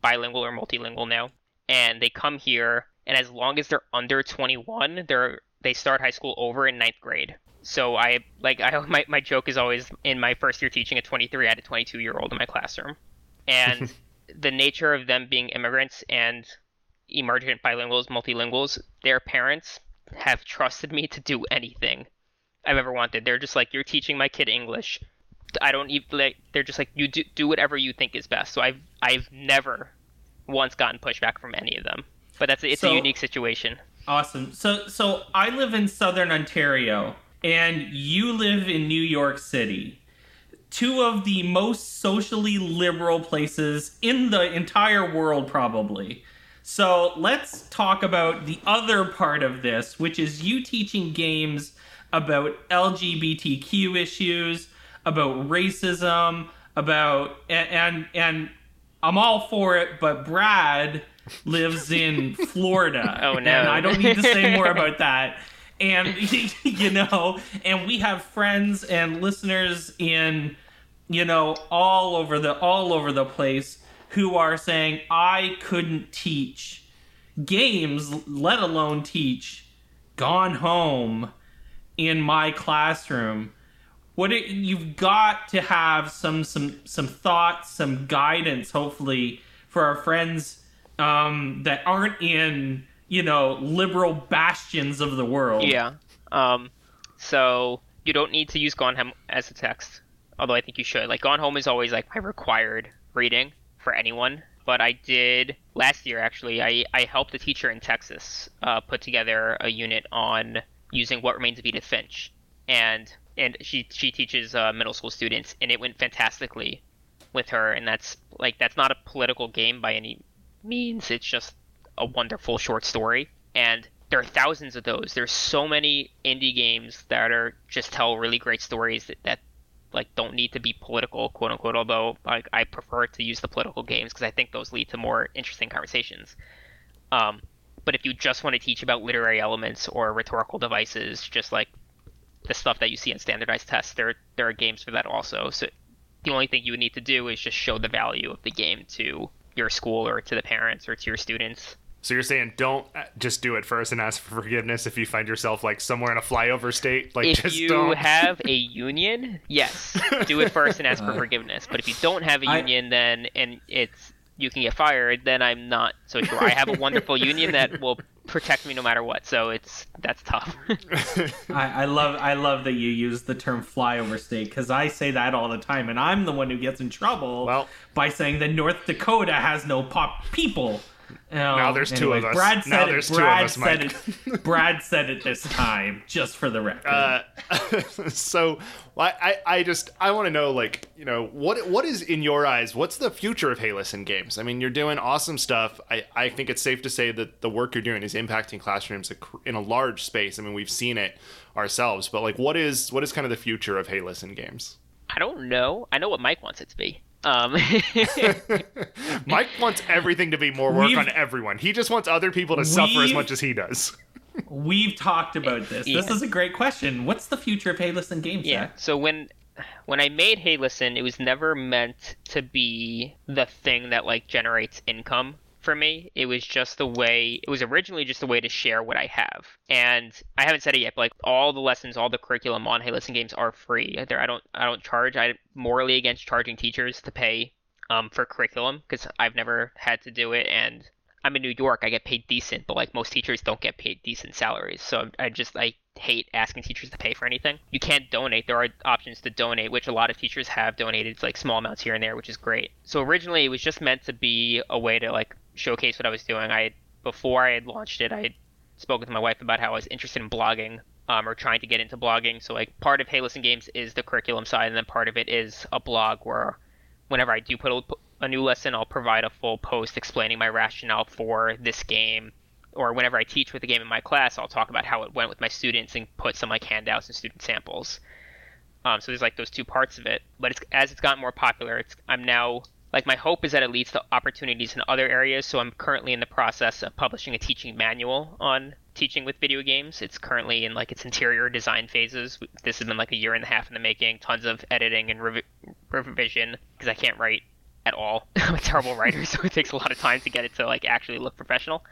bilingual or multilingual now, and they come here. And as long as they're under 21, they're they start high school over in ninth grade. So I like I my my joke is always in my first year teaching a 23, I had a 22 year old in my classroom, and the nature of them being immigrants and emergent bilinguals, multilinguals, their parents have trusted me to do anything I've ever wanted. They're just like, you're teaching my kid English. I don't even like. They're just like, you do do whatever you think is best. So I've I've never once gotten pushback from any of them. But that's it's So- a unique situation. Awesome. So so I live in southern Ontario and you live in New York City. Two of the most socially liberal places in the entire world probably. So let's talk about the other part of this, which is you teaching games about LGBTQ issues, about racism, about and and, I'm all for it, but Brad lives in Florida. Oh, no. And I don't need to say more about that. And you know, and we have friends and listeners in you know all over the all over the place who are saying I couldn't teach games, let alone teach Gone Home in my classroom. What it, you've got to have some some some thoughts, some guidance, hopefully, for our friends um, that aren't in you know liberal bastions of the world. Yeah. Um. So you don't need to use Gone Home as a text, although I think you should. Like Gone Home is always like my required reading for anyone. But I did last year actually. I I helped a teacher in Texas uh, put together a unit on using What Remains of Edith Finch, and and she she teaches uh, middle school students, and it went fantastically with her. And that's like that's not a political game by any means. It's just a wonderful short story, and there are thousands of those. There's so many indie games that are just tell really great stories that, that like don't need to be political, quote unquote. Although like I prefer to use the political games because I think those lead to more interesting conversations. Um, but if you just want to teach about literary elements or rhetorical devices, just like the stuff that you see in standardized tests, there there are games for that also. So the only thing you would need to do is just show the value of the game to your school or to the parents or to your students. So you're saying don't uh, just do it first and ask for forgiveness if you find yourself like somewhere in a flyover state. Like if just you don't. have a union, yes, do it first and ask for forgiveness. But if you don't have a union, then and it's you can get fired, then I'm not so sure. I have a wonderful union that will protect me no matter what. So it's that's tough. I, I love I love that you use the term flyover state because I say that all the time, and I'm the one who gets in trouble Well- by saying that North Dakota has no pop people. Now there's two of us. Brad said Now it. there's two of Brad us, said Mike. it. Brad said it this time, just for the record. Uh, so I, I, I just I want to know like you know what what is in your eyes what's the future of Hey Listen games? I mean you're doing awesome stuff. I, I think it's safe to say that the work you're doing is impacting classrooms in a large space. I mean we've seen it ourselves, but like what is what is kind of the future of Hey Listen games? I don't know. I know what Mike wants it to be. Um, Mike wants everything to be more work We've- on everyone. He just wants other people to suffer as much as he does. We've talked about this. Yeah. This is a great question. What's the future of Hey Listen Games? Yeah. Zach? So when when I made Hey Listen, it was never meant to be the thing that like generates income for me. It was just the way it was originally just a way to share what I have. And I haven't said it yet, but like all the lessons, all the curriculum on Hey Listen Games are free. There I don't I don't charge. I'm morally against charging teachers to pay um, for curriculum because I've never had to do it and I'm in New York. I get paid decent, but like most teachers don't get paid decent salaries. So I just I hate asking teachers to pay for anything. You can't donate. There are options to donate, which a lot of teachers have donated like small amounts here and there, which is great. So originally it was just meant to be a way to like showcase what I was doing. I before I had launched it, I had spoken to my wife about how I was interested in blogging. Um, or trying to get into blogging. So like part of Hey Listen Games is the curriculum side, and then part of it is a blog where whenever I do put a, a new lesson, I'll provide a full post explaining my rationale for this game. Or whenever I teach with the game in my class, I'll talk about how it went with my students and put some like handouts and student samples. Um, so there's like those two parts of it. But it's, as it's gotten more popular, it's I'm now like my hope is that it leads to opportunities in other areas. So I'm currently in the process of publishing a teaching manual on teaching with video games. It's currently in like its interior design phases. This has been like a year and a half in the making. Tons of editing and revi- revision because I can't write at all. I'm a terrible writer, so it takes a lot of time to get it to like actually look professional.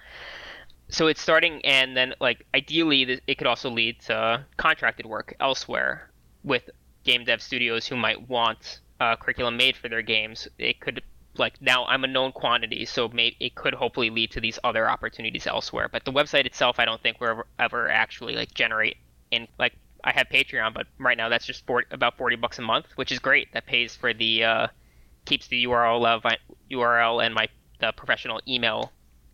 So it's starting, and then like ideally, it could also lead to contracted work elsewhere with game dev studios who might want uh, curriculum made for their games. It could like now I'm a known quantity, so may- it could hopefully lead to these other opportunities elsewhere. But the website itself, I don't think will ever, ever actually like generate in like I have Patreon, but right now that's just 40, about forty bucks a month, which is great. That pays for the uh, keeps the URL alive, URL and my the professional email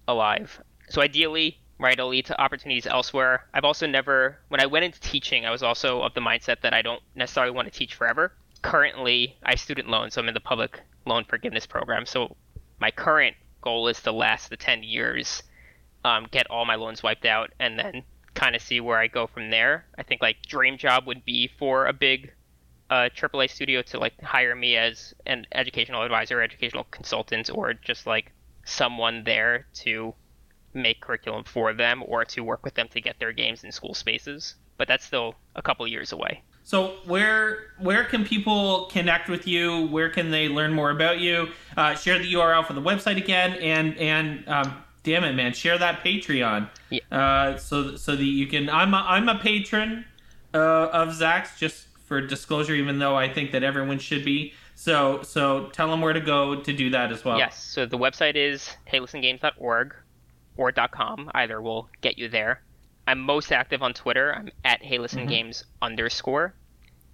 alive. So ideally, right, it'll lead to opportunities elsewhere. I've also never, when I went into teaching, I was also of the mindset that I don't necessarily want to teach forever. Currently, I have student loans, so I'm in the public loan forgiveness program. So my current goal is to last the 10 years, um, get all my loans wiped out, and then kind of see where I go from there. I think like dream job would be for a big uh, AAA studio to like hire me as an educational advisor, educational consultant, or just like someone there to make curriculum for them or to work with them to get their games in school spaces. But that's still a couple years away. So where where can people connect with you? Where can they learn more about you? Uh, share the URL for the website again, and and um, damn it, man, share that Patreon. Yeah. Uh, so so that you can. I'm a, I'm a patron uh, of Zach's just for disclosure, even though I think that everyone should be. So so tell them where to go to do that as well. Yes, so the website is heylistengames.org or .com. Either will get you there. I'm most active on Twitter. I'm at heylistengames underscore.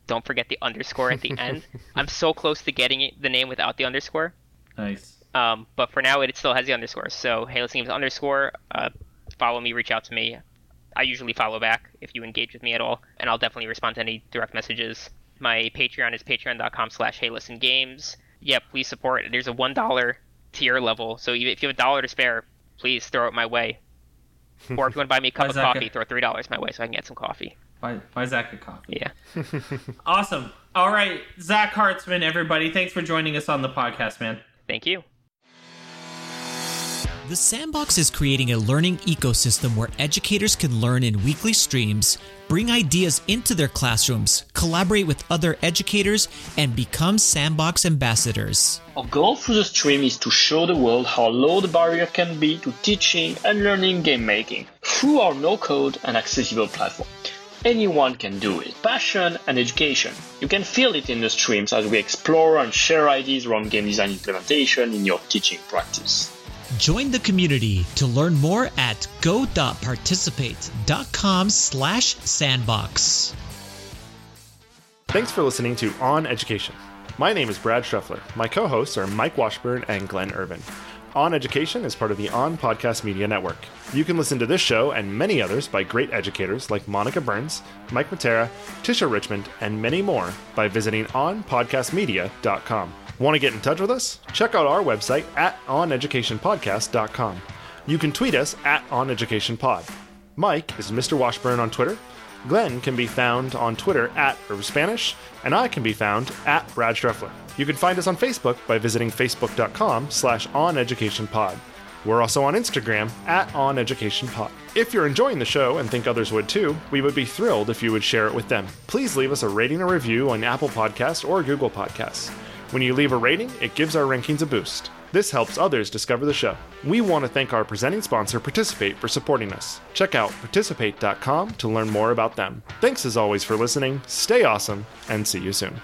Don't forget the underscore at the end. I'm so close to getting it, the name without the underscore. Nice. Um, but for now, it still has the underscore. So hey, listen games underscore. Uh, follow me, reach out to me. I usually follow back if you engage with me at all, and I'll definitely respond to any direct messages. My Patreon is patreon.com slash hey listen games. Yeah, please support. There's a one dollar tier level, so if you have a dollar to spare, please throw it my way. or if you want to buy me a cup of coffee, good? throw three dollars my way so I can get some coffee. Why, why Zach a coffee? Yeah. Awesome. All right, Zach Hartzman, everybody, thanks for joining us on the podcast, man. Thank you. The Sandbox is creating a learning ecosystem where educators can learn in weekly streams, bring ideas into their classrooms, collaborate with other educators, and become Sandbox ambassadors. Our goal through the stream is to show the world how low the barrier can be to teaching and learning game making through our no code and accessible platform. Anyone can do it. Passion and education. You can feel it in the streams as we explore and share ideas around game design implementation in your teaching practice. Join the community to learn more at go.participate.com slash sandbox. Thanks for listening to On Education. My name is Brad Schruffler. My co hosts are Mike Washburn and Glenn Irvin. On Education is part of the On Podcast Media Network. You can listen to this show and many others by great educators like Monica Burns, Mike Matera, Tisha Richmond, and many more by visiting onpodcastmedia.com. Want to get in touch with us? Check out our website at oneducationpodcast.com. You can tweet us at oneducationpod. Mike is Mr. Washburn on Twitter. Glenn can be found on Twitter at Spanish, and I can be found at Brad Streffler. You can find us on Facebook by visiting facebook.com slash oneducationpod. We're also on Instagram at OnEducationPod. If you're enjoying the show and think others would too, we would be thrilled if you would share it with them. Please leave us a rating or review on Apple Podcasts or Google Podcasts. When you leave a rating, it gives our rankings a boost. This helps others discover the show. We want to thank our presenting sponsor, Participate, for supporting us. Check out participate.com to learn more about them. Thanks as always for listening, stay awesome, and see you soon.